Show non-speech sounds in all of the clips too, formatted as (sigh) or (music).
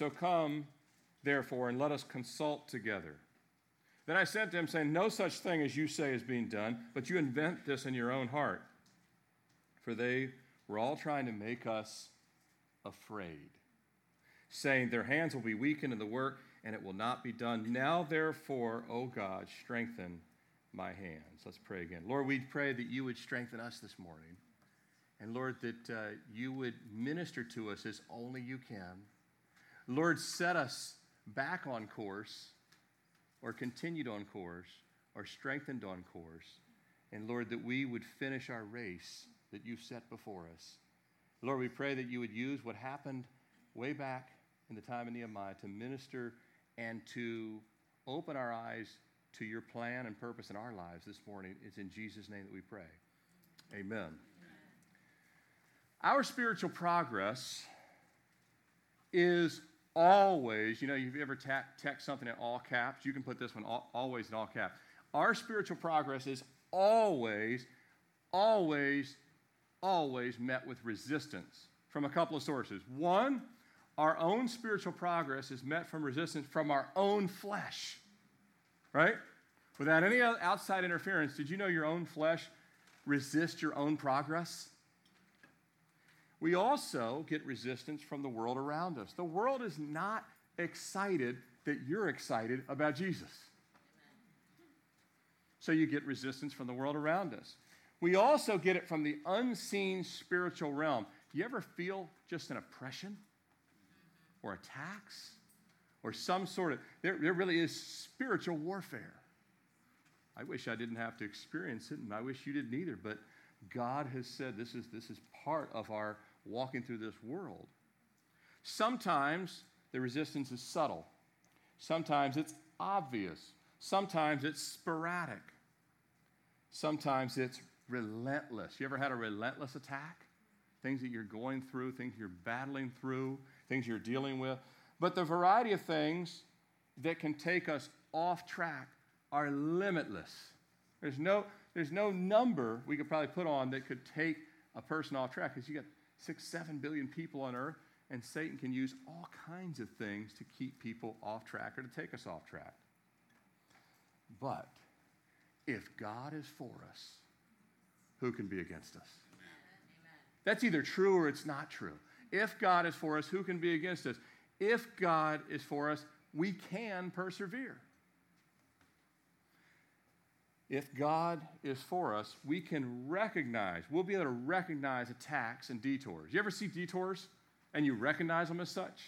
So come, therefore, and let us consult together. Then I said to him, saying, No such thing as you say is being done, but you invent this in your own heart. For they were all trying to make us afraid, saying, Their hands will be weakened in the work, and it will not be done. Now, therefore, O God, strengthen my hands. Let's pray again. Lord, we pray that you would strengthen us this morning. And Lord, that uh, you would minister to us as only you can. Lord, set us back on course or continued on course or strengthened on course. And Lord, that we would finish our race that you've set before us. Lord, we pray that you would use what happened way back in the time of Nehemiah to minister and to open our eyes to your plan and purpose in our lives this morning. It's in Jesus' name that we pray. Amen. Our spiritual progress is always, you know, you've ever ta- text something in all caps? You can put this one all, always in all caps. Our spiritual progress is always, always, always met with resistance from a couple of sources. One, our own spiritual progress is met from resistance from our own flesh, right? Without any outside interference, did you know your own flesh resists your own progress? We also get resistance from the world around us. The world is not excited that you're excited about Jesus. So you get resistance from the world around us. We also get it from the unseen spiritual realm. Do you ever feel just an oppression or attacks or some sort of, there, there really is spiritual warfare. I wish I didn't have to experience it, and I wish you didn't either, but God has said this is, this is part of our walking through this world. Sometimes the resistance is subtle, sometimes it's obvious, sometimes it's sporadic, sometimes it's relentless. You ever had a relentless attack? Things that you're going through, things you're battling through, things you're dealing with. But the variety of things that can take us off track are limitless. There's no, there's no number we could probably put on that could take a person off track because you got six, seven billion people on earth, and Satan can use all kinds of things to keep people off track or to take us off track. But if God is for us, who can be against us? That's either true or it's not true. If God is for us, who can be against us? If God is for us, we can persevere. If God is for us, we can recognize, we'll be able to recognize attacks and detours. You ever see detours and you recognize them as such?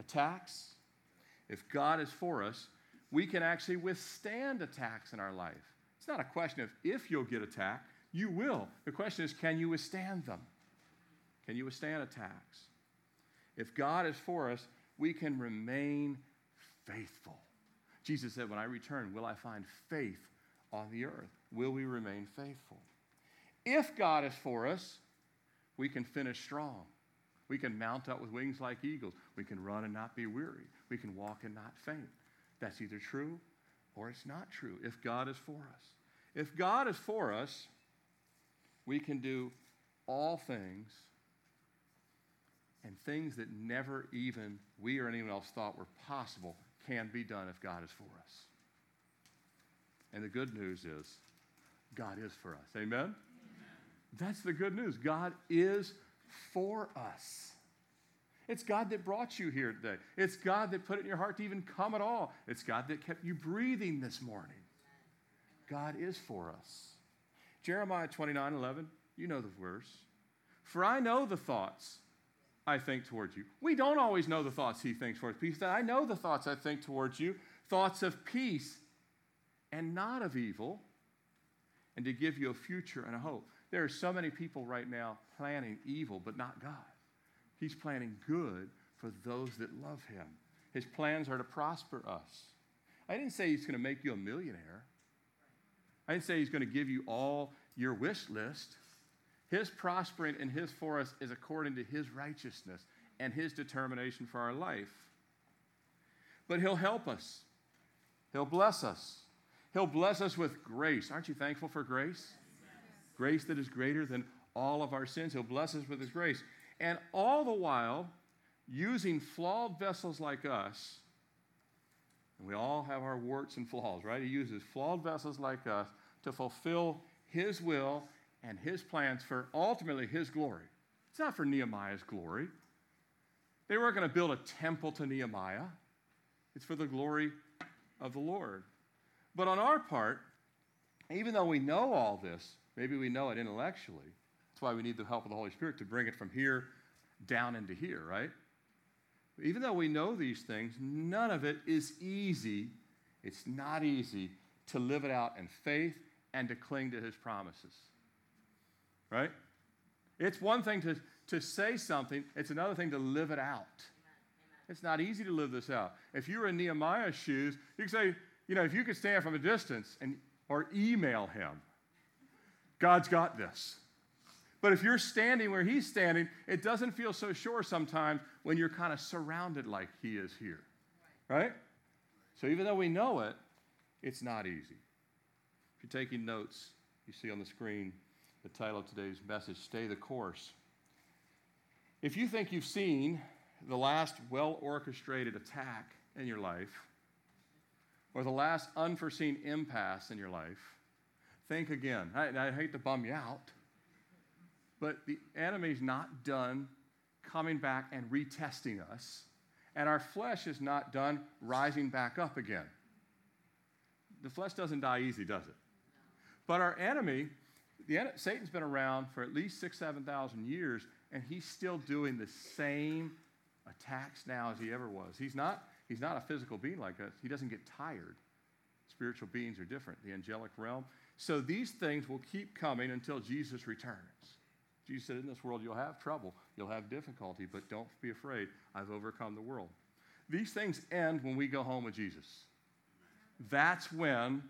Attacks. If God is for us, we can actually withstand attacks in our life. It's not a question of if you'll get attacked, you will. The question is, can you withstand them? Can you withstand attacks? If God is for us, we can remain faithful. Jesus said, When I return, will I find faith on the earth? Will we remain faithful? If God is for us, we can finish strong. We can mount up with wings like eagles. We can run and not be weary. We can walk and not faint. That's either true or it's not true if God is for us. If God is for us, we can do all things and things that never even we or anyone else thought were possible can be done if God is for us. And the good news is, God is for us. Amen? Amen? That's the good news. God is for us. It's God that brought you here today. It's God that put it in your heart to even come at all. It's God that kept you breathing this morning. God is for us. Jeremiah 29 11, you know the verse. For I know the thoughts I think towards you. We don't always know the thoughts he thinks towards peace. I know the thoughts I think towards you, thoughts of peace and not of evil, and to give you a future and a hope. There are so many people right now planning evil, but not God. He's planning good for those that love him. His plans are to prosper us. I didn't say he's going to make you a millionaire. I didn't say he's going to give you all your wish list. His prospering and his for us is according to his righteousness and his determination for our life. But he'll help us, he'll bless us, He'll bless us with grace. Aren't you thankful for grace? Grace that is greater than all of our sins. He'll bless us with His grace. And all the while, using flawed vessels like us, and we all have our warts and flaws, right? He uses flawed vessels like us to fulfill his will and his plans for ultimately his glory. It's not for Nehemiah's glory. They weren't going to build a temple to Nehemiah, it's for the glory of the Lord. But on our part, even though we know all this, maybe we know it intellectually, that's why we need the help of the Holy Spirit to bring it from here down into here, right? Even though we know these things, none of it is easy. It's not easy to live it out in faith and to cling to his promises. Right? It's one thing to, to say something, it's another thing to live it out. It's not easy to live this out. If you were in Nehemiah's shoes, you could say, you know, if you could stand from a distance and or email him, God's got this. But if you're standing where he's standing, it doesn't feel so sure sometimes when you're kind of surrounded like he is here. Right? So even though we know it, it's not easy. If you're taking notes, you see on the screen the title of today's message Stay the Course. If you think you've seen the last well orchestrated attack in your life, or the last unforeseen impasse in your life, think again. I, I hate to bum you out, but the enemy's not done coming back and retesting us, and our flesh is not done rising back up again. The flesh doesn't die easy, does it? But our enemy, the, Satan's been around for at least six, seven thousand years, and he's still doing the same attacks now as he ever was. He's not, he's not a physical being like us. He doesn't get tired. Spiritual beings are different, the angelic realm. So these things will keep coming until Jesus returns. Jesus said, In this world you'll have trouble, you'll have difficulty, but don't be afraid. I've overcome the world. These things end when we go home with Jesus. That's when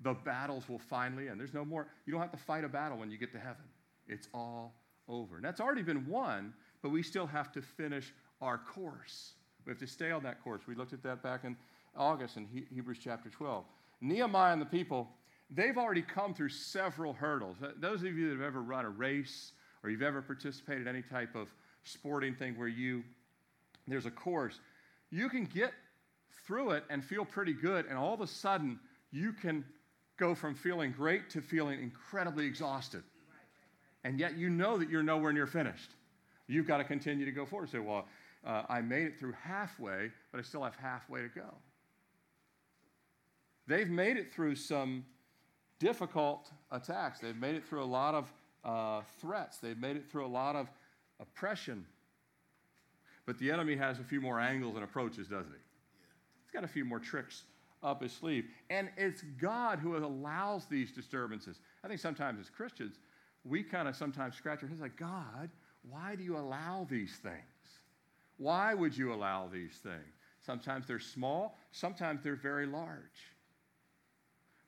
the battles will finally end. There's no more, you don't have to fight a battle when you get to heaven. It's all over. And that's already been won, but we still have to finish our course. We have to stay on that course. We looked at that back in August in he- Hebrews chapter 12. Nehemiah and the people, they've already come through several hurdles. Those of you that have ever run a race or you've ever participated in any type of sporting thing where you there's a course, you can get through it and feel pretty good, and all of a sudden you can go from feeling great to feeling incredibly exhausted. And yet you know that you're nowhere near finished. You've got to continue to go forward. Say, well, uh, I made it through halfway, but I still have halfway to go. They've made it through some difficult attacks. They've made it through a lot of uh, threats. They've made it through a lot of oppression. But the enemy has a few more angles and approaches, doesn't he? He's got a few more tricks up his sleeve. And it's God who allows these disturbances. I think sometimes as Christians, we kind of sometimes scratch our heads like, God, why do you allow these things? Why would you allow these things? Sometimes they're small, sometimes they're very large.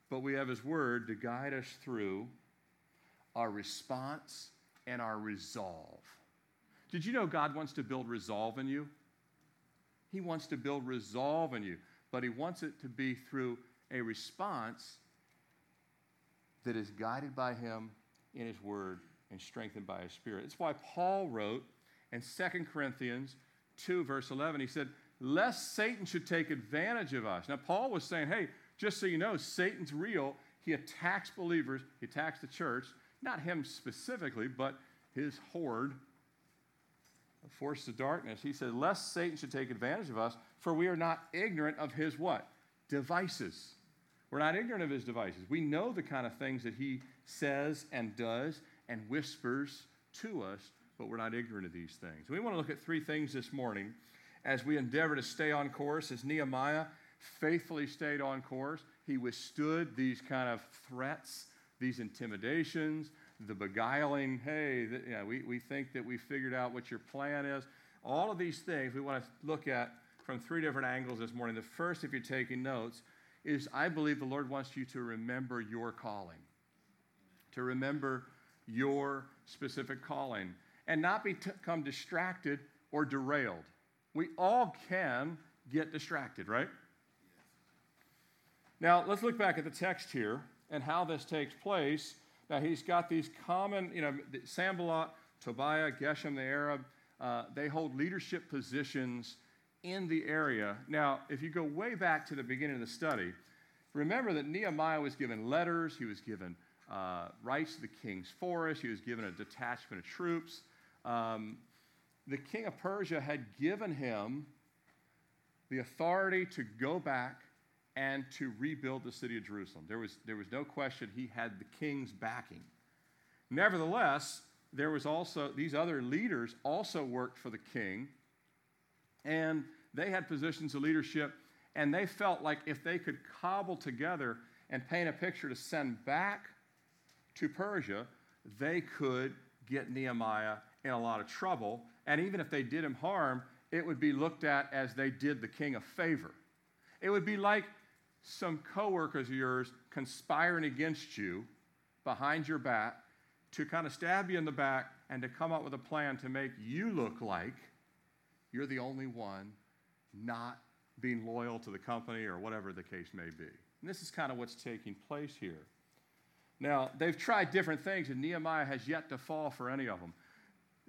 But we have His Word to guide us through our response and our resolve. Did you know God wants to build resolve in you? He wants to build resolve in you, but He wants it to be through a response that is guided by Him in His Word and strengthened by His Spirit. It's why Paul wrote in 2 Corinthians 2, verse 11, he said, Lest Satan should take advantage of us. Now, Paul was saying, hey, just so you know, Satan's real. He attacks believers, he attacks the church, not him specifically, but his horde of forces of darkness. He said, Lest Satan should take advantage of us, for we are not ignorant of his what? Devices. We're not ignorant of his devices. We know the kind of things that he says and does and whispers to us, but we're not ignorant of these things. We want to look at three things this morning as we endeavor to stay on course, as Nehemiah faithfully stayed on course. He withstood these kind of threats, these intimidations, the beguiling, hey, th- yeah, we, we think that we figured out what your plan is. All of these things we want to look at from three different angles this morning. The first, if you're taking notes, is I believe the Lord wants you to remember your calling, to remember your specific calling, and not become distracted or derailed. We all can get distracted, right? Now, let's look back at the text here and how this takes place. Now, he's got these common, you know, Sanballat, Tobiah, Geshem the Arab, uh, they hold leadership positions in the area. Now, if you go way back to the beginning of the study, remember that Nehemiah was given letters, he was given uh, rights to the king's forest, he was given a detachment of troops. Um, the king of Persia had given him the authority to go back and to rebuild the city of Jerusalem. There was, there was no question he had the king's backing. Nevertheless, there was also, these other leaders also worked for the king, and they had positions of leadership, and they felt like if they could cobble together and paint a picture to send back to Persia, they could get Nehemiah in a lot of trouble. And even if they did him harm, it would be looked at as they did the king a favor. It would be like some coworkers of yours conspiring against you behind your back to kind of stab you in the back and to come up with a plan to make you look like you're the only one not being loyal to the company or whatever the case may be. And this is kind of what's taking place here. Now, they've tried different things, and Nehemiah has yet to fall for any of them.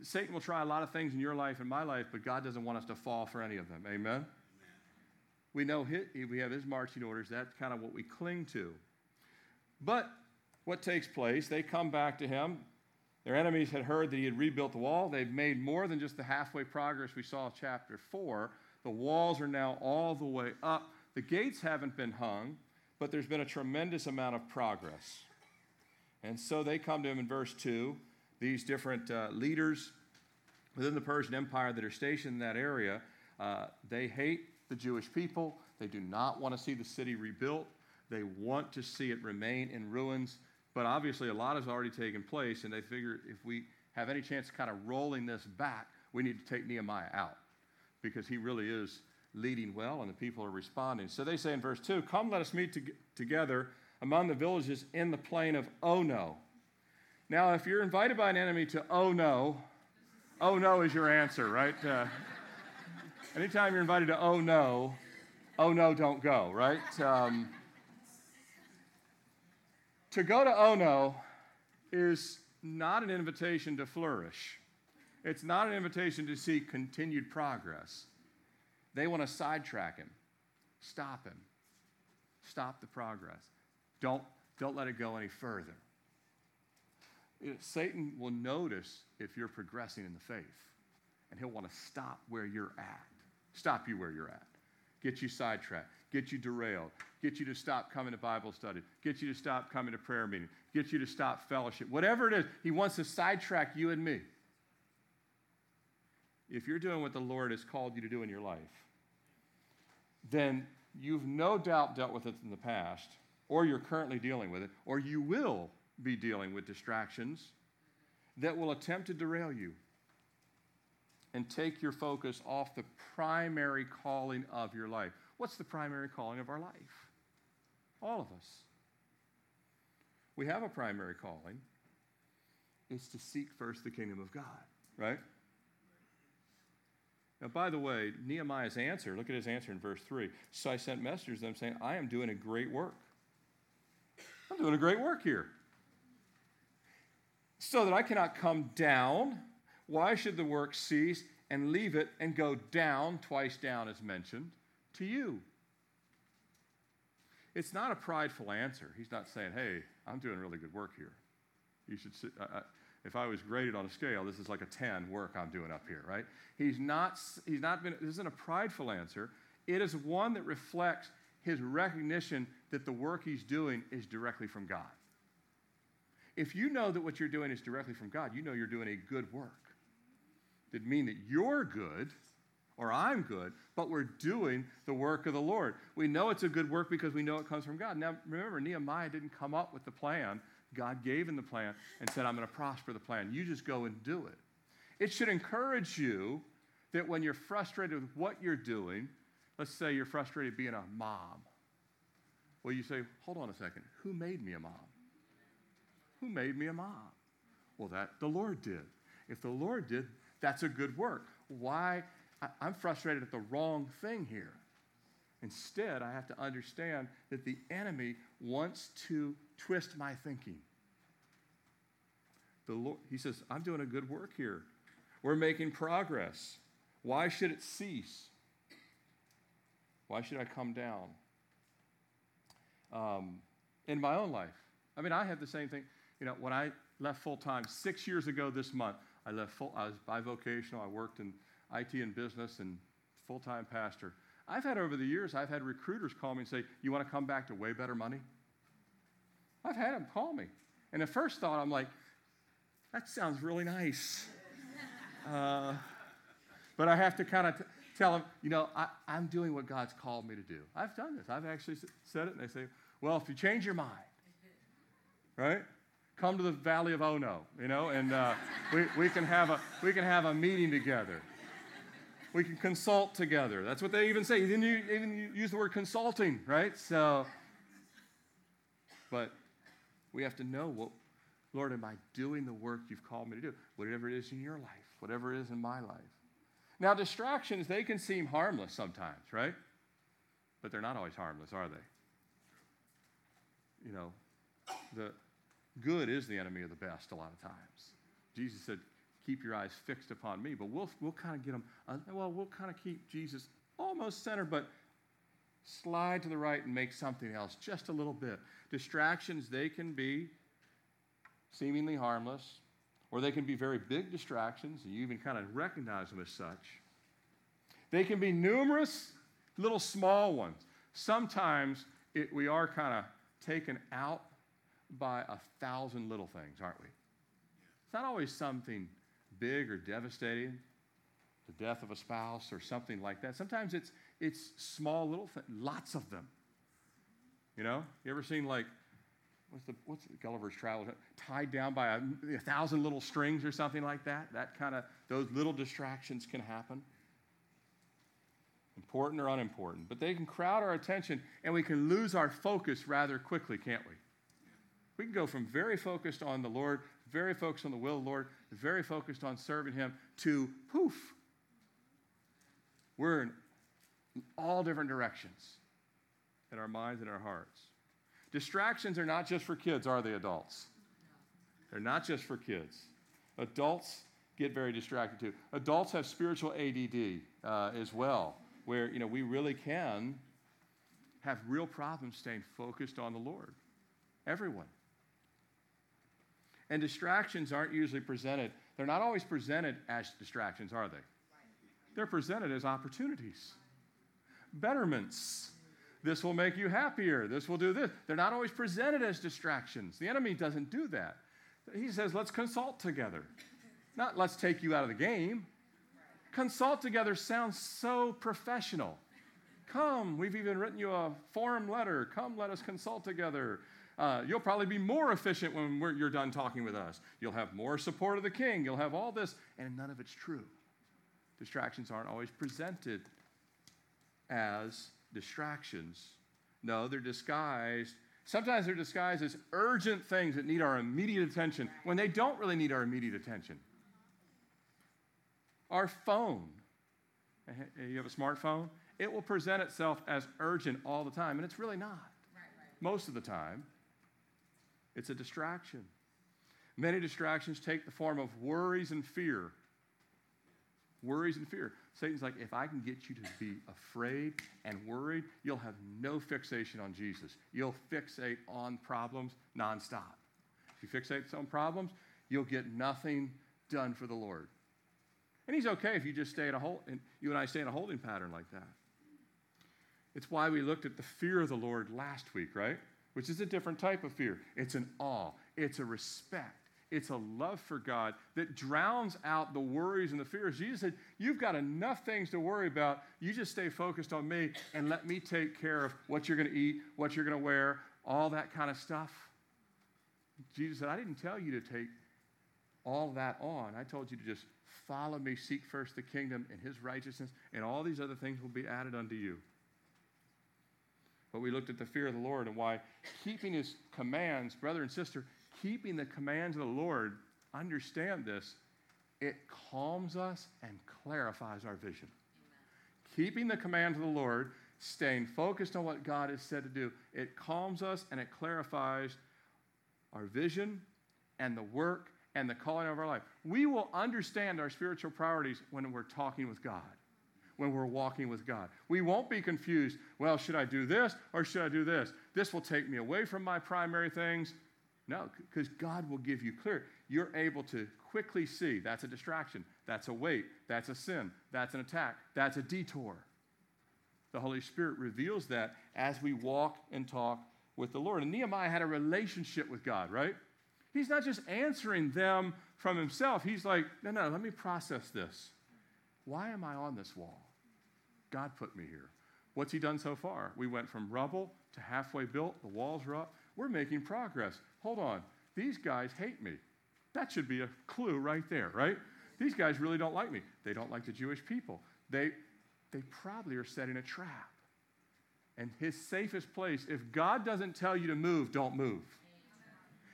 Satan will try a lot of things in your life and my life, but God doesn't want us to fall for any of them. Amen? Amen. We know his, we have his marching orders. That's kind of what we cling to. But what takes place? They come back to him. Their enemies had heard that he had rebuilt the wall. They've made more than just the halfway progress we saw in chapter 4. The walls are now all the way up. The gates haven't been hung, but there's been a tremendous amount of progress. And so they come to him in verse 2. These different uh, leaders within the Persian Empire that are stationed in that area, uh, they hate the Jewish people. They do not want to see the city rebuilt. They want to see it remain in ruins. But obviously, a lot has already taken place, and they figure if we have any chance of kind of rolling this back, we need to take Nehemiah out because he really is leading well and the people are responding. So they say in verse 2 Come, let us meet to- together among the villages in the plain of Ono. Now, if you're invited by an enemy to Ono, oh no is your answer, right? Uh, anytime you're invited to oh no, oh no, don't go, right? Um, to go to Ono is not an invitation to flourish. It's not an invitation to see continued progress. They want to sidetrack him, stop him, stop the progress. Don't, don't let it go any further. Satan will notice if you're progressing in the faith, and he'll want to stop where you're at, stop you where you're at, get you sidetracked, get you derailed, get you to stop coming to Bible study, get you to stop coming to prayer meeting, get you to stop fellowship. Whatever it is, he wants to sidetrack you and me. If you're doing what the Lord has called you to do in your life, then you've no doubt dealt with it in the past, or you're currently dealing with it, or you will be dealing with distractions that will attempt to derail you and take your focus off the primary calling of your life. What's the primary calling of our life? All of us. We have a primary calling. It's to seek first the kingdom of God, right? Now, by the way, Nehemiah's answer, look at his answer in verse 3. So I sent messengers to them saying, I am doing a great work. I'm doing a great work here. So that I cannot come down. Why should the work cease and leave it and go down, twice down as mentioned, to you? It's not a prideful answer. He's not saying, hey, I'm doing really good work here. You should sit. I, if I was graded on a scale, this is like a 10 work I'm doing up here, right? He's not, he's not been, this isn't a prideful answer. It is one that reflects his recognition that the work he's doing is directly from God. If you know that what you're doing is directly from God, you know you're doing a good work. It mean that you're good or I'm good, but we're doing the work of the Lord. We know it's a good work because we know it comes from God. Now, remember, Nehemiah didn't come up with the plan God gave him the plan and said, I'm going to prosper the plan. You just go and do it. It should encourage you that when you're frustrated with what you're doing, let's say you're frustrated being a mom. Well, you say, hold on a second, who made me a mom? Who made me a mom? Well, that the Lord did. If the Lord did, that's a good work. Why? I'm frustrated at the wrong thing here. Instead, I have to understand that the enemy wants to twist my thinking. The Lord, he says, I'm doing a good work here. We're making progress. Why should it cease? Why should I come down? Um, in my own life, I mean, I have the same thing. You know, when I left full time six years ago this month, I left full. I was bivocational. I worked in IT and business and full time pastor. I've had over the years, I've had recruiters call me and say, "You want to come back to way better money?" I've had them call me, and the first thought I'm like, "That sounds really nice," (laughs) uh, but I have to kind of. T- tell them, you know, I, am doing what God's called me to do. I've done this. I've actually said it, and they say, well, if you change your mind, right? Come to the Valley of Ono, you know, and uh, we, we, can have a, we can have a meeting together. We can consult together. That's what they even say. Then you even use the word consulting, right? So, but we have to know what, Lord, am I doing the work you've called me to do? Whatever it is in your life, whatever it is in my life. Now, distractions, they can seem harmless sometimes, right? But they're not always harmless, are they? You know, the good is the enemy of the best a lot of times. Jesus said, keep your eyes fixed upon me, but we'll, we'll kind of get them, uh, well, we'll kind of keep Jesus almost center, but slide to the right and make something else just a little bit. Distractions, they can be seemingly harmless, or they can be very big distractions, and you even kind of recognize them as such. They can be numerous little small ones. Sometimes it, we are kind of taken out by a thousand little things, aren't we? It's not always something big or devastating, the death of a spouse or something like that. Sometimes it's, it's small little things, lots of them. You know, you ever seen like what's the what's the Gulliver's Travels tied down by a, a thousand little strings or something like that? That kind of those little distractions can happen. Important or unimportant, but they can crowd our attention and we can lose our focus rather quickly, can't we? We can go from very focused on the Lord, very focused on the will of the Lord, very focused on serving Him, to poof. We're in all different directions in our minds and our hearts. Distractions are not just for kids, are they, adults? They're not just for kids. Adults get very distracted too. Adults have spiritual ADD uh, as well, where you know we really can have real problems staying focused on the Lord. Everyone. And distractions aren't usually presented, they're not always presented as distractions, are they? They're presented as opportunities, betterments. This will make you happier. This will do this. They're not always presented as distractions. The enemy doesn't do that. He says, let's consult together, not let's take you out of the game. Consult together sounds so professional. Come, we've even written you a form letter. Come, let us consult together. Uh, you'll probably be more efficient when you're done talking with us. You'll have more support of the king. You'll have all this, and none of it's true. Distractions aren't always presented as distractions. No, they're disguised. Sometimes they're disguised as urgent things that need our immediate attention when they don't really need our immediate attention. Our phone, you have a smartphone, it will present itself as urgent all the time, and it's really not. Right, right. Most of the time, it's a distraction. Many distractions take the form of worries and fear. Worries and fear. Satan's like, if I can get you to be afraid and worried, you'll have no fixation on Jesus. You'll fixate on problems nonstop. If you fixate on problems, you'll get nothing done for the Lord. And he's okay if you just stay in a hold, and you and I stay in a holding pattern like that. It's why we looked at the fear of the Lord last week, right? Which is a different type of fear. It's an awe, it's a respect, it's a love for God that drowns out the worries and the fears. Jesus said, You've got enough things to worry about. You just stay focused on me and let me take care of what you're going to eat, what you're going to wear, all that kind of stuff. Jesus said, I didn't tell you to take all that on. I told you to just follow me, seek first the kingdom and his righteousness, and all these other things will be added unto you. But we looked at the fear of the Lord and why keeping his commands, brother and sister, keeping the commands of the Lord, understand this, it calms us and clarifies our vision. Amen. Keeping the commands of the Lord, staying focused on what God has said to do, it calms us and it clarifies our vision and the work and the calling of our life. We will understand our spiritual priorities when we're talking with God, when we're walking with God. We won't be confused. Well, should I do this or should I do this? This will take me away from my primary things. No, because God will give you clear. You're able to quickly see that's a distraction, that's a weight, that's a sin, that's an attack, that's a detour. The Holy Spirit reveals that as we walk and talk with the Lord. And Nehemiah had a relationship with God, right? He's not just answering them from himself. He's like, no, no, let me process this. Why am I on this wall? God put me here. What's he done so far? We went from rubble to halfway built. The walls are up. We're making progress. Hold on. These guys hate me. That should be a clue right there, right? These guys really don't like me. They don't like the Jewish people. They, they probably are setting a trap. And his safest place, if God doesn't tell you to move, don't move.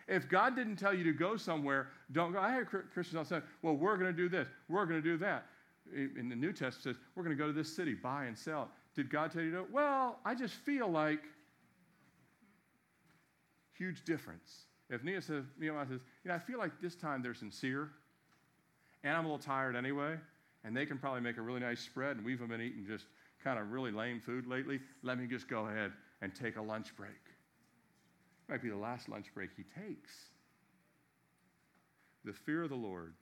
If God didn't tell you to go somewhere, don't go. I hear Christians all say, well, we're going to do this, we're going to do that. In the New Testament says, we're going to go to this city, buy and sell. Did God tell you to? Well, I just feel like huge difference. If Nehemiah says, Nehemiah says, you know, I feel like this time they're sincere, and I'm a little tired anyway, and they can probably make a really nice spread, and we've been eating just kind of really lame food lately. Let me just go ahead and take a lunch break. Might be the last lunch break he takes. The fear of the Lord,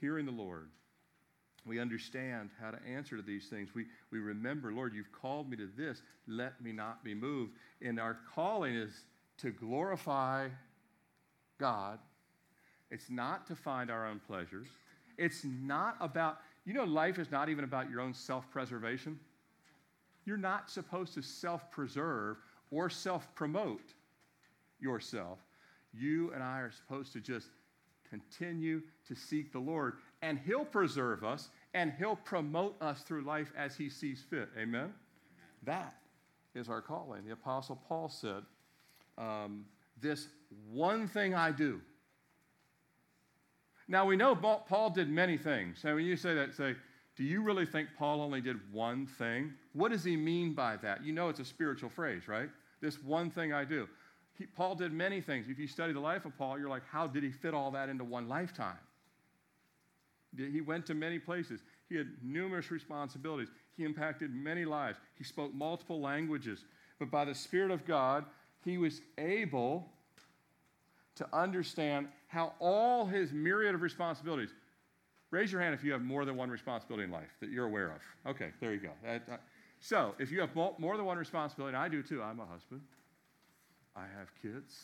hearing the Lord, we understand how to answer to these things. We, we remember, Lord, you've called me to this. Let me not be moved. And our calling is to glorify God. It's not to find our own pleasures. It's not about, you know, life is not even about your own self preservation. You're not supposed to self preserve or self promote yourself. You and I are supposed to just continue to seek the Lord, and He'll preserve us and He'll promote us through life as He sees fit. Amen? That is our calling. The Apostle Paul said, um, This one thing I do. Now we know Paul did many things. So when you say that, say, do you really think Paul only did one thing? What does he mean by that? You know it's a spiritual phrase, right? This one thing I do. He, Paul did many things. If you study the life of Paul, you're like, how did he fit all that into one lifetime? He went to many places. He had numerous responsibilities. He impacted many lives. He spoke multiple languages. But by the Spirit of God, he was able to understand how all his myriad of responsibilities. Raise your hand if you have more than one responsibility in life that you're aware of. Okay, there you go. Uh, so, if you have more than one responsibility, and I do too, I'm a husband, I have kids,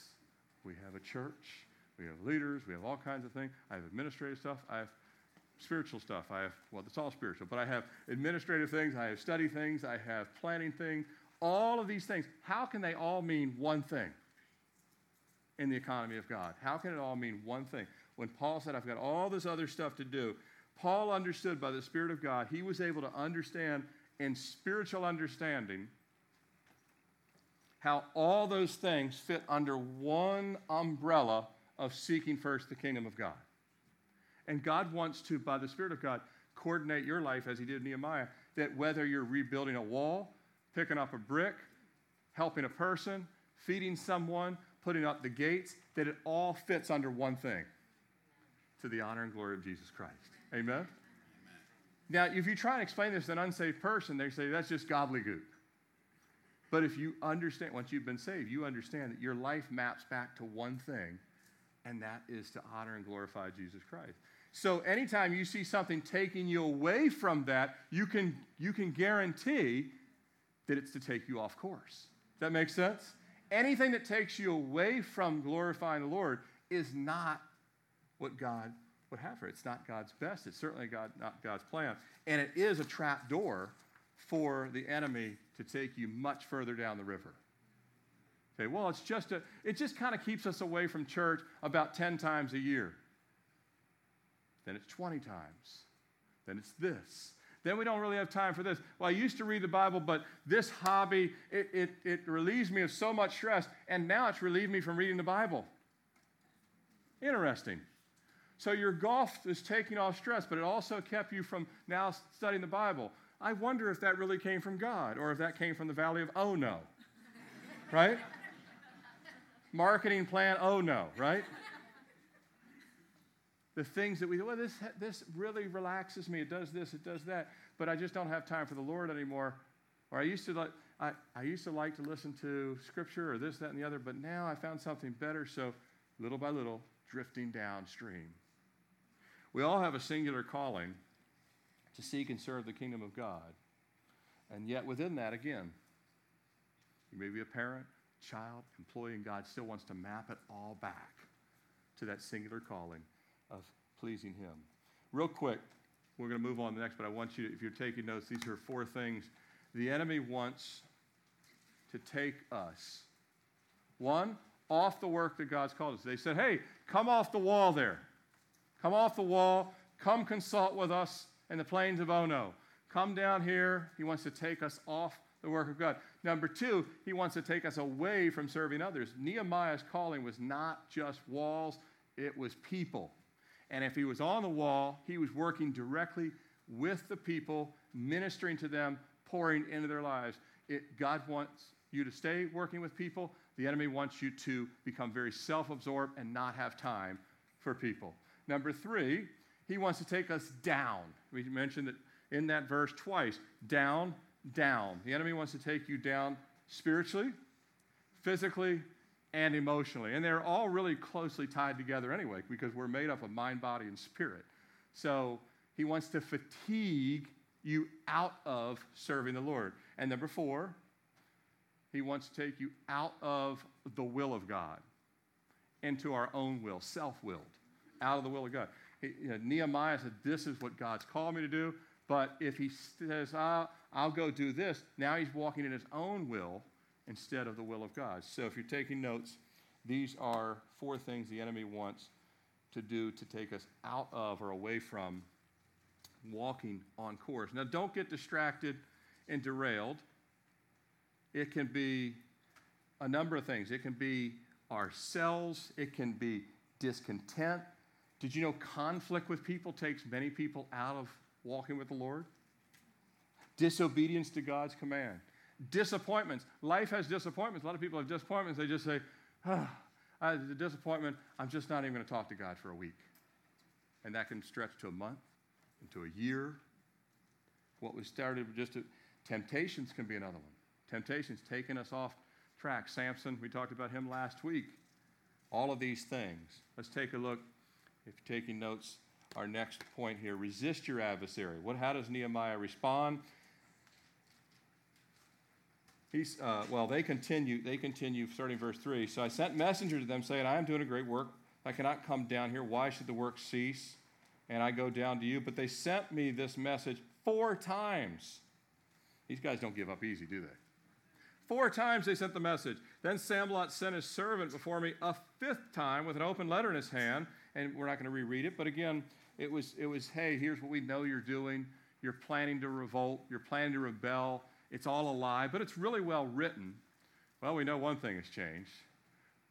we have a church, we have leaders, we have all kinds of things. I have administrative stuff, I have spiritual stuff, I have, well, it's all spiritual, but I have administrative things, I have study things, I have planning things, all of these things. How can they all mean one thing in the economy of God? How can it all mean one thing? When Paul said, I've got all this other stuff to do, Paul understood by the Spirit of God, he was able to understand in spiritual understanding how all those things fit under one umbrella of seeking first the kingdom of God. And God wants to, by the Spirit of God, coordinate your life as He did Nehemiah, that whether you're rebuilding a wall, picking up a brick, helping a person, feeding someone, putting up the gates, that it all fits under one thing to the honor and glory of Jesus Christ. Amen? Amen. Now, if you try and explain this to an unsaved person, they say that's just gobbledygook. But if you understand, once you've been saved, you understand that your life maps back to one thing, and that is to honor and glorify Jesus Christ. So anytime you see something taking you away from that, you can, you can guarantee that it's to take you off course. That makes sense? Anything that takes you away from glorifying the Lord is not what God would have for it. It's not God's best. It's certainly God, not God's plan. And it is a trap door for the enemy to take you much further down the river. Okay, well, it's just a, it just kind of keeps us away from church about 10 times a year. Then it's 20 times. Then it's this. Then we don't really have time for this. Well, I used to read the Bible, but this hobby, it, it, it relieves me of so much stress, and now it's relieved me from reading the Bible. Interesting. So your golf is taking off stress, but it also kept you from now studying the Bible. I wonder if that really came from God or if that came from the valley of oh no. right? Marketing plan, oh no, right? the things that we, well, this, this really relaxes me. It does this, it does that, but I just don't have time for the Lord anymore. Or I used to like, I, I used to like to listen to scripture or this, that, and the other, but now I found something better. So little by little, drifting downstream. We all have a singular calling to seek and serve the kingdom of God. And yet, within that, again, you may be a parent, child, employee, and God still wants to map it all back to that singular calling of pleasing Him. Real quick, we're going to move on to the next, but I want you, to, if you're taking notes, these are four things the enemy wants to take us. One, off the work that God's called us. They said, hey, come off the wall there. Come off the wall. Come consult with us in the plains of Ono. Come down here. He wants to take us off the work of God. Number two, he wants to take us away from serving others. Nehemiah's calling was not just walls, it was people. And if he was on the wall, he was working directly with the people, ministering to them, pouring into their lives. It, God wants you to stay working with people. The enemy wants you to become very self absorbed and not have time for people. Number three, he wants to take us down. We mentioned that in that verse twice down, down. The enemy wants to take you down spiritually, physically, and emotionally. And they're all really closely tied together anyway, because we're made up of mind, body, and spirit. So he wants to fatigue you out of serving the Lord. And number four, he wants to take you out of the will of God into our own will, self willed, out of the will of God. You know, Nehemiah said, This is what God's called me to do. But if he says, I'll, I'll go do this, now he's walking in his own will instead of the will of God. So if you're taking notes, these are four things the enemy wants to do to take us out of or away from walking on course. Now, don't get distracted and derailed. It can be a number of things. It can be ourselves, it can be discontent. Did you know conflict with people takes many people out of walking with the Lord? Disobedience to God's command. Disappointments. Life has disappointments. A lot of people have disappointments. They just say, oh, I, the disappointment, I'm just not even going to talk to God for a week. And that can stretch to a month, into a year. What was started just a, temptations can be another one. Temptations taking us off track. Samson, we talked about him last week. All of these things. Let's take a look. If you're taking notes, our next point here resist your adversary. What, how does Nehemiah respond? He's, uh, well, they continue, they continue starting verse 3. So I sent messengers to them saying, I am doing a great work. I cannot come down here. Why should the work cease? And I go down to you. But they sent me this message four times. These guys don't give up easy, do they? Four times they sent the message. Then Sanballat sent his servant before me a fifth time with an open letter in his hand. And we're not going to reread it, but again, it was, it was hey, here's what we know you're doing. You're planning to revolt, you're planning to rebel. It's all a lie, but it's really well written. Well, we know one thing has changed.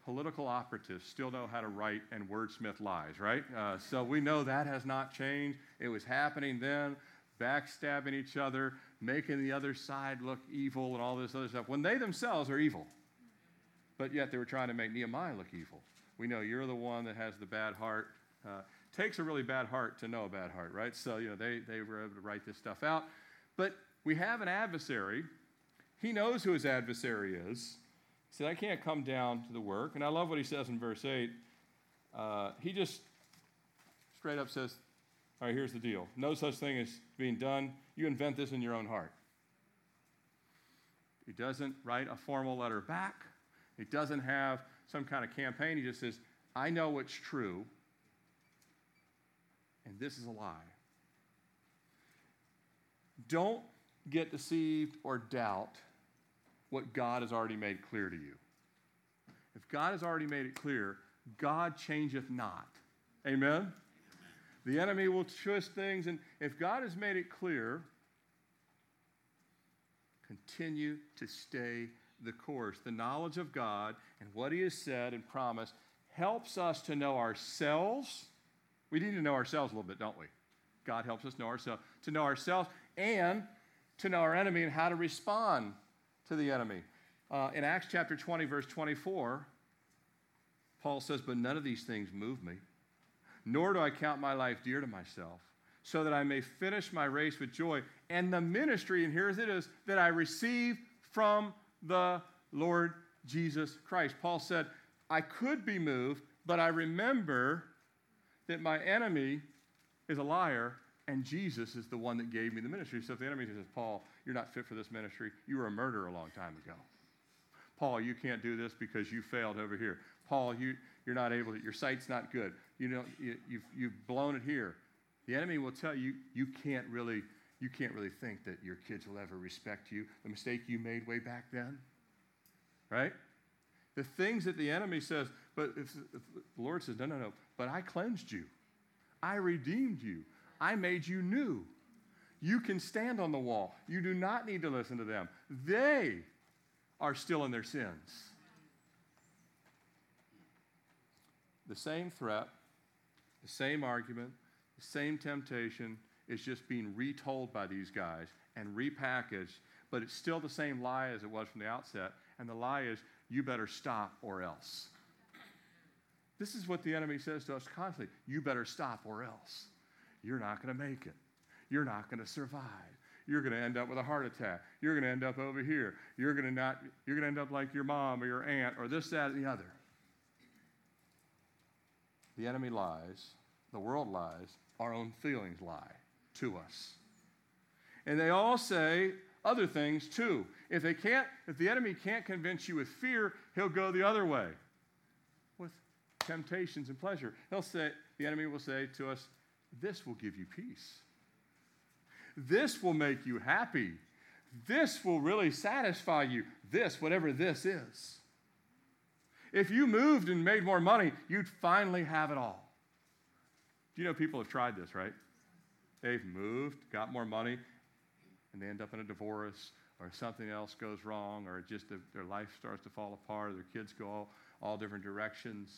Political operatives still know how to write and wordsmith lies, right? Uh, so we know that has not changed. It was happening then, backstabbing each other, making the other side look evil and all this other stuff when they themselves are evil. But yet they were trying to make Nehemiah look evil. We know you're the one that has the bad heart. Uh, takes a really bad heart to know a bad heart, right? So, you know, they, they were able to write this stuff out. But we have an adversary. He knows who his adversary is. He said, I can't come down to the work. And I love what he says in verse 8. Uh, he just straight up says, All right, here's the deal. No such thing as being done. You invent this in your own heart. He doesn't write a formal letter back. He doesn't have some kind of campaign. He just says, I know what's true, and this is a lie. Don't get deceived or doubt what God has already made clear to you. If God has already made it clear, God changeth not. Amen? The enemy will twist things, and if God has made it clear, continue to stay the course. The knowledge of God and what He has said and promised helps us to know ourselves. We need to know ourselves a little bit, don't we? God helps us know ourselves, to know ourselves and to know our enemy and how to respond to the enemy. Uh, in Acts chapter 20, verse 24, Paul says, But none of these things move me nor do I count my life dear to myself, so that I may finish my race with joy and the ministry, and here's it is, that I receive from the Lord Jesus Christ. Paul said, I could be moved, but I remember that my enemy is a liar and Jesus is the one that gave me the ministry. So if the enemy says, Paul, you're not fit for this ministry, you were a murderer a long time ago. Paul, you can't do this because you failed over here. Paul, you, you're not able to, your sight's not good. You know, you, you've, you've blown it here. The enemy will tell you, you can't really, you can't really think that your kids will ever respect you. The mistake you made way back then. Right? The things that the enemy says, but if, if the Lord says, no, no, no, but I cleansed you. I redeemed you. I made you new. You can stand on the wall. You do not need to listen to them. They are still in their sins. The same threat, the same argument, the same temptation is just being retold by these guys and repackaged, but it's still the same lie as it was from the outset. And the lie is, you better stop or else. This is what the enemy says to us constantly you better stop or else. You're not going to make it. You're not going to survive. You're going to end up with a heart attack. You're going to end up over here. You're going to not you're going to end up like your mom or your aunt or this that and the other. The enemy lies, the world lies, our own feelings lie to us. And they all say other things too. If they can't if the enemy can't convince you with fear, he'll go the other way. With temptations and pleasure. He'll say the enemy will say to us, this will give you peace. This will make you happy. This will really satisfy you. This, whatever this is. If you moved and made more money, you'd finally have it all. Do you know people have tried this, right? They've moved, got more money, and they end up in a divorce or something else goes wrong or just their life starts to fall apart or their kids go all, all different directions.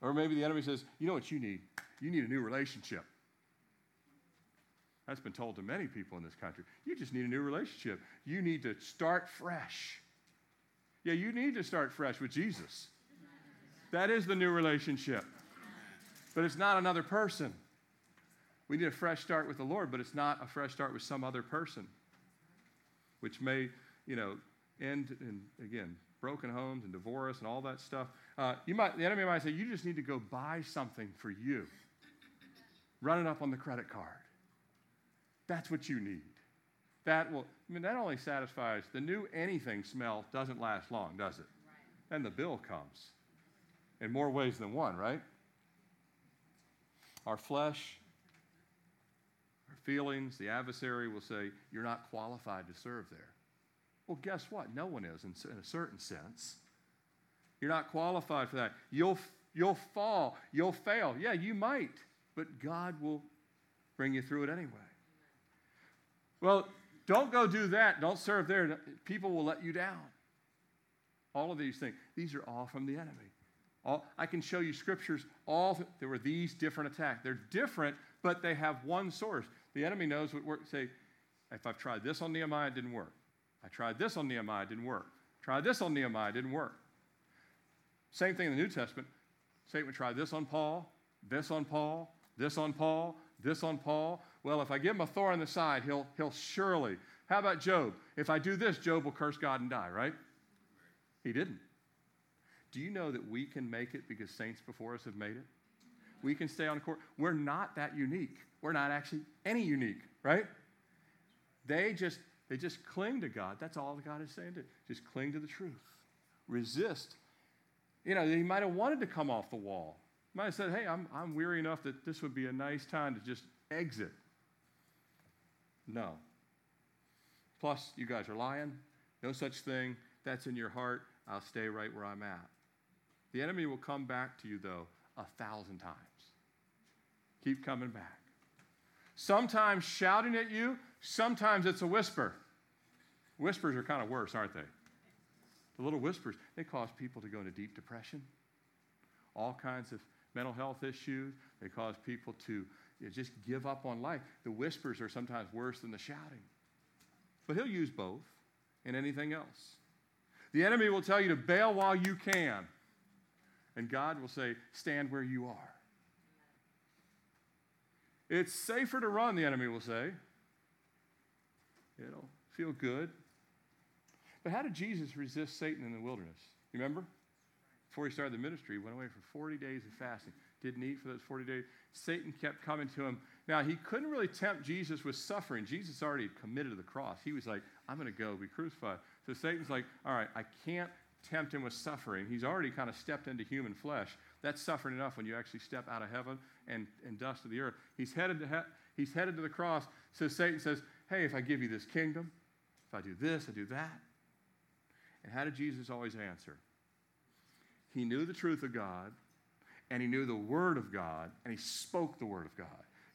Or maybe the enemy says, you know what you need? You need a new relationship. That's been told to many people in this country. You just need a new relationship. You need to start fresh. Yeah, you need to start fresh with Jesus. That is the new relationship. But it's not another person. We need a fresh start with the Lord, but it's not a fresh start with some other person, which may, you know, end in, again, broken homes and divorce and all that stuff. Uh, you might, the enemy might say, you just need to go buy something for you. Run it up on the credit card. That's what you need. That will, I mean, that only satisfies the new anything smell doesn't last long, does it? Right. Then the bill comes in more ways than one, right? Our flesh, our feelings, the adversary will say, You're not qualified to serve there. Well, guess what? No one is in, in a certain sense. You're not qualified for that. You'll, you'll fall. You'll fail. Yeah, you might, but God will bring you through it anyway. Well, don't go do that. Don't serve there. People will let you down. All of these things. These are all from the enemy. All, I can show you scriptures. All there were these different attacks. They're different, but they have one source. The enemy knows what works. Say, if I've tried this on Nehemiah, it didn't work. I tried this on Nehemiah, it didn't work. Tried this on Nehemiah, it didn't work. Same thing in the New Testament. Satan would try this on Paul, this on Paul, this on Paul, this on Paul. Well, if I give him a thorn in the side, he'll, he'll surely. How about Job? If I do this, Job will curse God and die, right? He didn't. Do you know that we can make it because saints before us have made it? We can stay on the court. We're not that unique. We're not actually any unique, right? They just they just cling to God. That's all God is saying to just cling to the truth. Resist. You know, he might have wanted to come off the wall. He might have said, hey, I'm, I'm weary enough that this would be a nice time to just exit. No. Plus, you guys are lying. No such thing. That's in your heart. I'll stay right where I'm at. The enemy will come back to you, though, a thousand times. Keep coming back. Sometimes shouting at you, sometimes it's a whisper. Whispers are kind of worse, aren't they? The little whispers, they cause people to go into deep depression, all kinds of mental health issues. They cause people to just give up on life. The whispers are sometimes worse than the shouting. But he'll use both and anything else. The enemy will tell you to bail while you can. And God will say, Stand where you are. It's safer to run, the enemy will say. It'll feel good. But how did Jesus resist Satan in the wilderness? You remember? Before he started the ministry, he went away for 40 days of fasting. Didn't eat for those 40 days. Satan kept coming to him. Now, he couldn't really tempt Jesus with suffering. Jesus already committed to the cross. He was like, I'm going to go be crucified. So Satan's like, all right, I can't tempt him with suffering. He's already kind of stepped into human flesh. That's suffering enough when you actually step out of heaven and, and dust of the earth. He's headed to he- he's headed to the cross. So Satan says, Hey, if I give you this kingdom, if I do this, I do that. And how did Jesus always answer? He knew the truth of God, and he knew the Word of God, and he spoke the Word of God.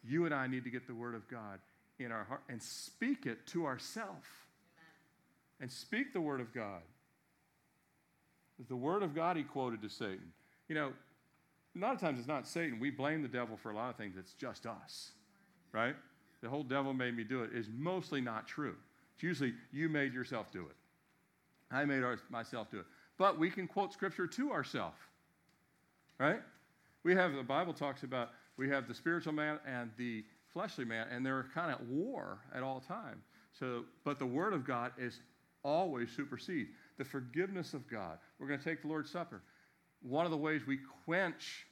You and I need to get the Word of God in our heart and speak it to ourselves. And speak the Word of God. The Word of God he quoted to Satan. You know, a lot of times it's not Satan. We blame the devil for a lot of things. It's just us, right? The whole devil made me do it is mostly not true. It's usually you made yourself do it. I made our, myself do it. But we can quote scripture to ourselves, right? We have, the Bible talks about, we have the spiritual man and the fleshly man, and they're kind of at war at all times. So, but the word of God is always supersede. The forgiveness of God. We're going to take the Lord's Supper. One of the ways we quench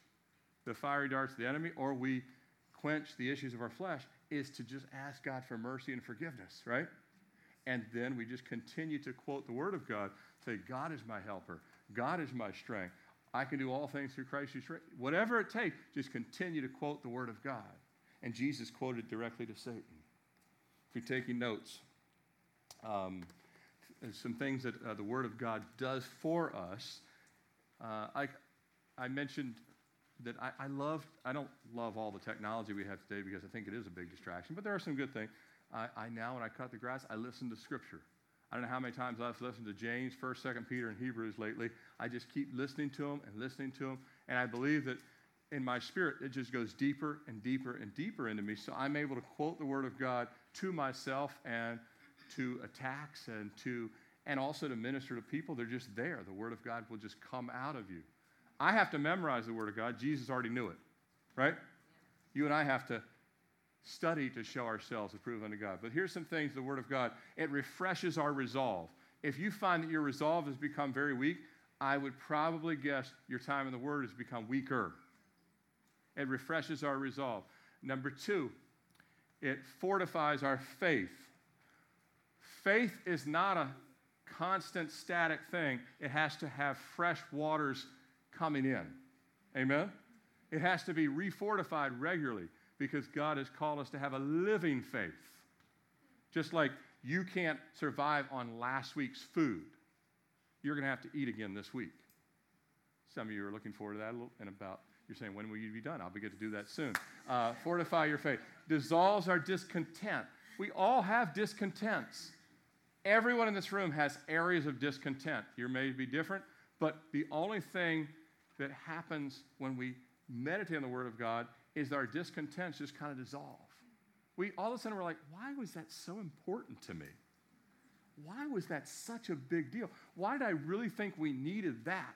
the fiery darts of the enemy or we quench the issues of our flesh is to just ask God for mercy and forgiveness, right? And then we just continue to quote the Word of God, say, God is my helper, God is my strength. I can do all things through Christ who strengthens. Whatever it takes, just continue to quote the Word of God. And Jesus quoted directly to Satan. If you're taking notes, um, some things that uh, the Word of God does for us. Uh, I, I mentioned that I, I love, I don't love all the technology we have today because I think it is a big distraction, but there are some good things. I, I now, when I cut the grass, I listen to Scripture. I don't know how many times I've listened to James, 1st, 2nd Peter, and Hebrews lately. I just keep listening to them and listening to them, and I believe that in my spirit, it just goes deeper and deeper and deeper into me. So I'm able to quote the Word of God to myself and to attacks and to and also to minister to people. They're just there. The Word of God will just come out of you. I have to memorize the Word of God. Jesus already knew it, right? You and I have to study to show ourselves approved unto God. But here's some things the Word of God it refreshes our resolve. If you find that your resolve has become very weak, I would probably guess your time in the Word has become weaker. It refreshes our resolve. Number two, it fortifies our faith. Faith is not a constant static thing, it has to have fresh waters coming in. Amen? It has to be refortified regularly because God has called us to have a living faith. Just like you can't survive on last week's food, you're going to have to eat again this week. Some of you are looking forward to that and about, you're saying, when will you be done? I'll be get to do that soon. Uh, fortify your faith. Dissolves our discontent. We all have discontents. Everyone in this room has areas of discontent. You may be different, but the only thing that happens when we meditate on the Word of God is our discontents just kind of dissolve. We all of a sudden we're like, why was that so important to me? Why was that such a big deal? Why did I really think we needed that?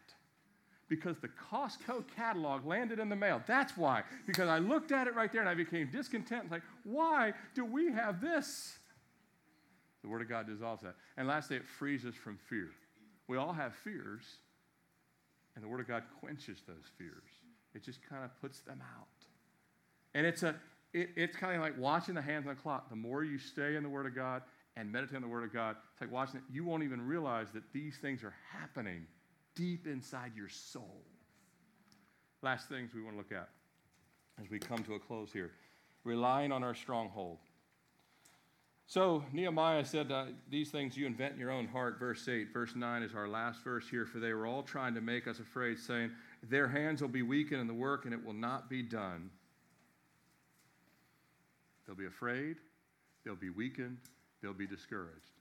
Because the Costco catalog landed in the mail. That's why. Because I looked at it right there and I became discontent. Like, why do we have this? The Word of God dissolves that. And lastly, it frees us from fear. We all have fears, and the Word of God quenches those fears. It just kind of puts them out. And it's, a, it, it's kind of like watching the hands on the clock. The more you stay in the Word of God and meditate on the Word of God, it's like watching it. You won't even realize that these things are happening deep inside your soul. Last things we want to look at as we come to a close here relying on our stronghold. So Nehemiah said, uh, These things you invent in your own heart. Verse 8. Verse 9 is our last verse here. For they were all trying to make us afraid, saying, Their hands will be weakened in the work, and it will not be done. They'll be afraid, they'll be weakened, they'll be discouraged.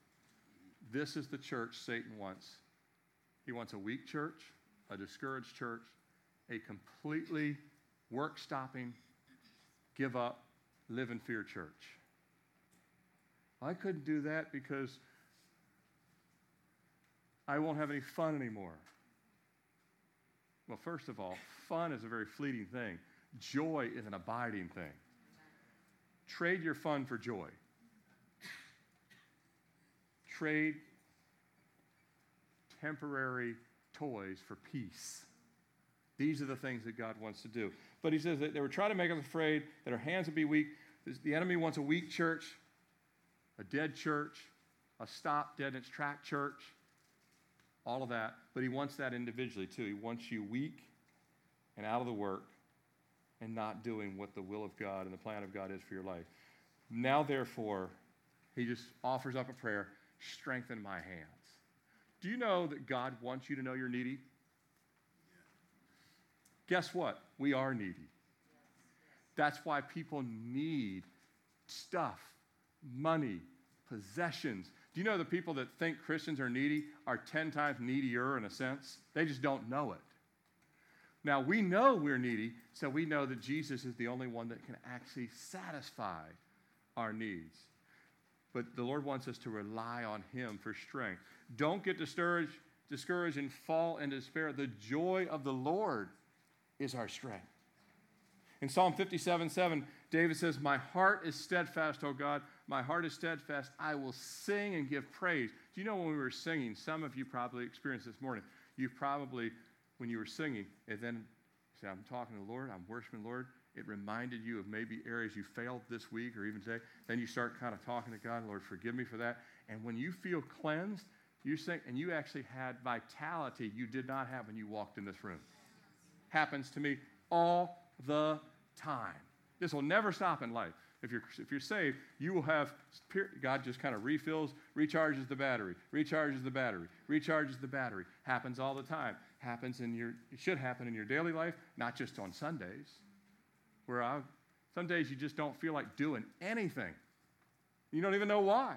This is the church Satan wants. He wants a weak church, a discouraged church, a completely work stopping, give up, live in fear church. I couldn't do that because I won't have any fun anymore. Well, first of all, fun is a very fleeting thing, joy is an abiding thing. Trade your fun for joy. Trade temporary toys for peace. These are the things that God wants to do. But he says that they were trying to make us afraid, that our hands would be weak. The enemy wants a weak church, a dead church, a stop dead in its track church, all of that. But he wants that individually too. He wants you weak and out of the work and not doing what the will of God and the plan of God is for your life. Now, therefore, he just offers up a prayer strengthen my hands. Do you know that God wants you to know you're needy? Guess what? We are needy. That's why people need stuff, money, possessions. Do you know the people that think Christians are needy are 10 times needier in a sense? They just don't know it. Now, we know we're needy, so we know that Jesus is the only one that can actually satisfy our needs. But the Lord wants us to rely on Him for strength. Don't get discouraged, discouraged and fall into despair. The joy of the Lord is our strength. In Psalm 57 7, David says, My heart is steadfast, O God. My heart is steadfast. I will sing and give praise. Do you know when we were singing? Some of you probably experienced this morning. You probably, when you were singing, and then you I'm talking to the Lord, I'm worshiping the Lord. It reminded you of maybe areas you failed this week or even today. Then you start kind of talking to God, Lord, forgive me for that. And when you feel cleansed, you sing, and you actually had vitality you did not have when you walked in this room. Happens to me all the time. This will never stop in life. If you're, if you're saved, you will have, God just kind of refills, recharges the battery, recharges the battery, recharges the battery. Happens all the time. Happens in your, it should happen in your daily life, not just on Sundays, where I, some days you just don't feel like doing anything. You don't even know why.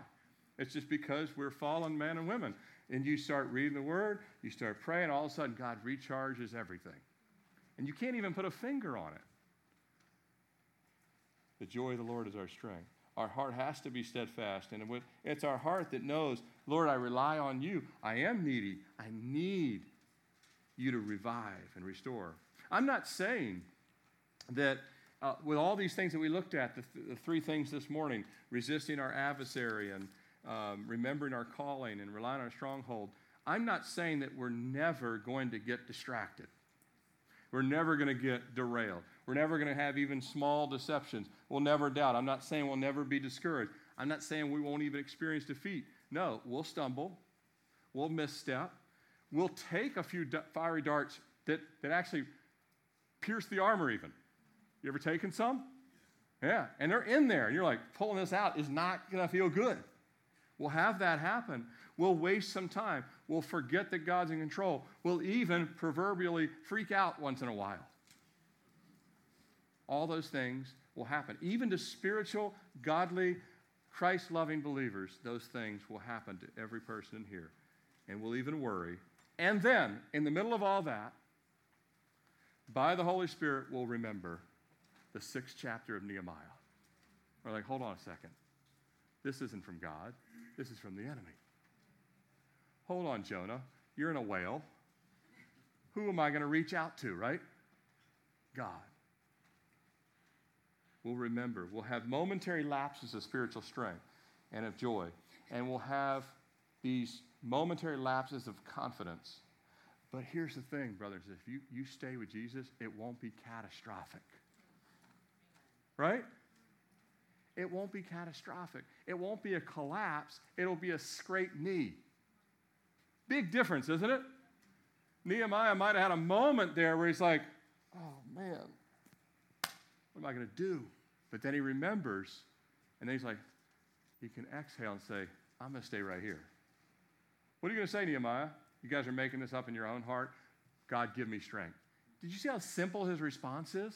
It's just because we're fallen men and women. And you start reading the word, you start praying, all of a sudden God recharges everything. And you can't even put a finger on it. The joy of the Lord is our strength. Our heart has to be steadfast. And it's our heart that knows, Lord, I rely on you. I am needy. I need you to revive and restore. I'm not saying that uh, with all these things that we looked at, the, th- the, three things this morning resisting our adversary and um, remembering our calling and relying on our stronghold, I'm not saying that we're never going to get distracted. We're never going to get derailed. We're never going to have even small deceptions. We'll never doubt. I'm not saying we'll never be discouraged. I'm not saying we won't even experience defeat. No, we'll stumble. We'll misstep. We'll take a few fiery darts that, that actually pierce the armor, even. You ever taken some? Yeah, and they're in there, and you're like, pulling this out is not going to feel good. We'll have that happen. We'll waste some time. We'll forget that God's in control. We'll even proverbially freak out once in a while all those things will happen. Even to spiritual, godly, Christ loving believers, those things will happen to every person in here. And we'll even worry. And then, in the middle of all that, by the Holy Spirit, we'll remember the sixth chapter of Nehemiah. We're like, hold on a second. This isn't from God, this is from the enemy. Hold on, Jonah. You're in a whale. Who am I going to reach out to, right? God we'll remember. We'll have momentary lapses of spiritual strength and of joy. And we'll have these momentary lapses of confidence. But here's the thing, brothers if you, you stay with Jesus, it won't be catastrophic. Right? It won't be catastrophic. It won't be a collapse, it'll be a scraped knee. Big difference, isn't it? Nehemiah might have had a moment there where he's like, oh man, what am I going to do? But then he remembers, and then he's like, he can exhale and say, I'm going to stay right here. What are you going to say, Nehemiah? You guys are making this up in your own heart. God, give me strength. Did you see how simple his response is?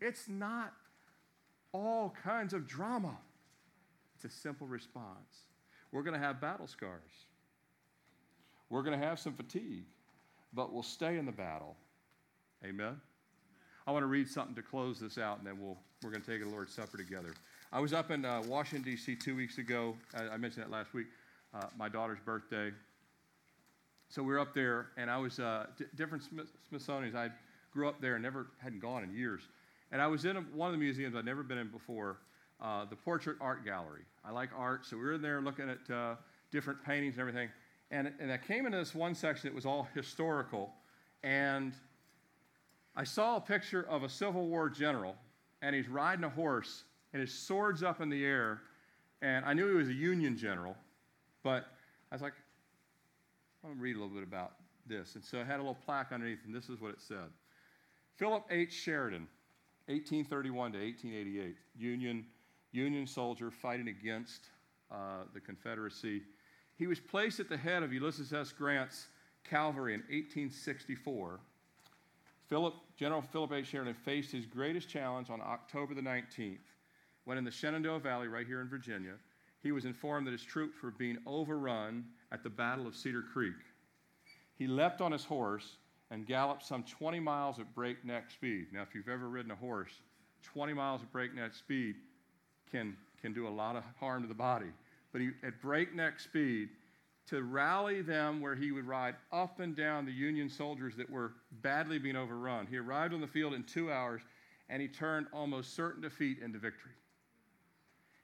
It's not all kinds of drama. It's a simple response. We're going to have battle scars. We're going to have some fatigue, but we'll stay in the battle. Amen. I want to read something to close this out, and then we'll, we're going to take a Lord's Supper together. I was up in uh, Washington, D.C. two weeks ago. I, I mentioned that last week. Uh, my daughter's birthday. so we were up there, and I was uh, d- different Smithsonian's. I grew up there and never hadn't gone in years. And I was in a, one of the museums I'd never been in before, uh, the Portrait Art Gallery. I like art, so we were in there looking at uh, different paintings and everything. And, and I came into this one section that was all historical, and I saw a picture of a Civil War general, and he's riding a horse, and his sword's up in the air. And I knew he was a Union general, but I was like, I'm going to read a little bit about this. And so I had a little plaque underneath, and this is what it said Philip H. Sheridan, 1831 to 1888, Union, Union soldier fighting against uh, the Confederacy. He was placed at the head of Ulysses S. Grant's cavalry in 1864. Philip, General Philip H. Sheridan faced his greatest challenge on October the 19th, when in the Shenandoah Valley, right here in Virginia, he was informed that his troops were being overrun at the Battle of Cedar Creek. He leapt on his horse and galloped some 20 miles at breakneck speed. Now, if you've ever ridden a horse, 20 miles at breakneck speed can, can do a lot of harm to the body. But he, at breakneck speed, to rally them where he would ride up and down the Union soldiers that were badly being overrun. He arrived on the field in two hours and he turned almost certain defeat into victory.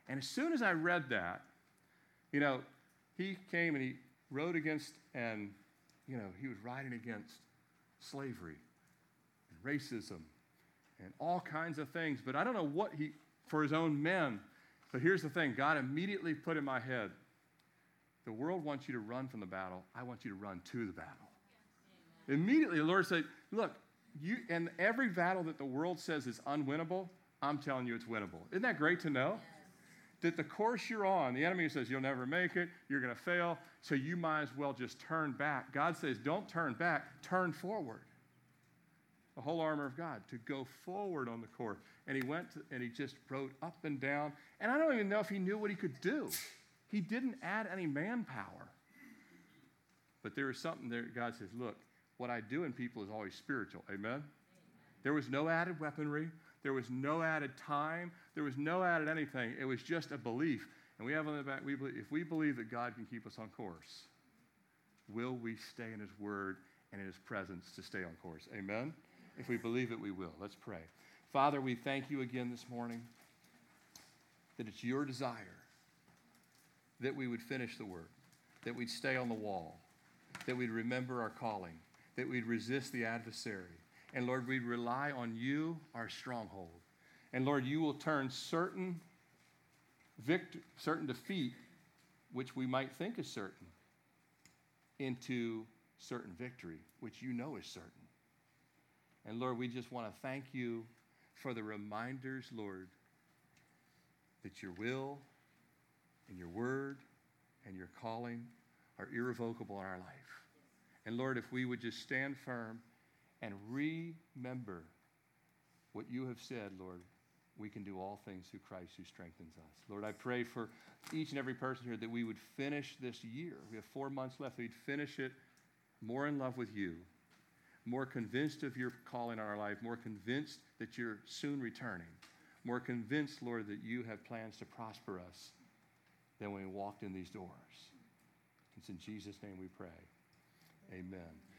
And as soon as I read that, you know, he came and he rode against, and, you know, he was riding against slavery and racism and all kinds of things. But I don't know what he, for his own men. But here's the thing God immediately put in my head the world wants you to run from the battle. I want you to run to the battle. Immediately, the Lord said, Look, you, and every battle that the world says is unwinnable, I'm telling you it's winnable. Isn't that great to know? Yes. That the course you're on, the enemy says you'll never make it, you're going to fail, so you might as well just turn back. God says, don't turn back, turn forward. The whole armor of God to go forward on the course. And he went to, and he just rode up and down. And I don't even know if he knew what he could do. He didn't add any manpower. But there is something there. God says, Look, what I do in people is always spiritual. Amen? There was no added weaponry. There was no added time. There was no added anything. It was just a belief. And we have on the back, we believe, if we believe that God can keep us on course, will we stay in His Word and in His presence to stay on course? Amen? If we believe it, we will. Let's pray. Father, we thank you again this morning that it's your desire that we would finish the work, that we'd stay on the wall, that we'd remember our calling, that we'd resist the adversary. And Lord, we'd rely on you, our stronghold. And Lord, you will turn certain vict- certain defeat, which we might think is certain, into certain victory, which you know is certain. And Lord, we just want to thank you for the reminders, Lord, that your will and your word and your calling are irrevocable in our life. And Lord, if we would just stand firm and remember what you have said, Lord, we can do all things through Christ who strengthens us. Lord, I pray for each and every person here that we would finish this year. We have four months left. We'd finish it more in love with you, more convinced of your calling on our life, more convinced that you're soon returning, more convinced, Lord, that you have plans to prosper us than when we walked in these doors. It's in Jesus' name we pray. Amen.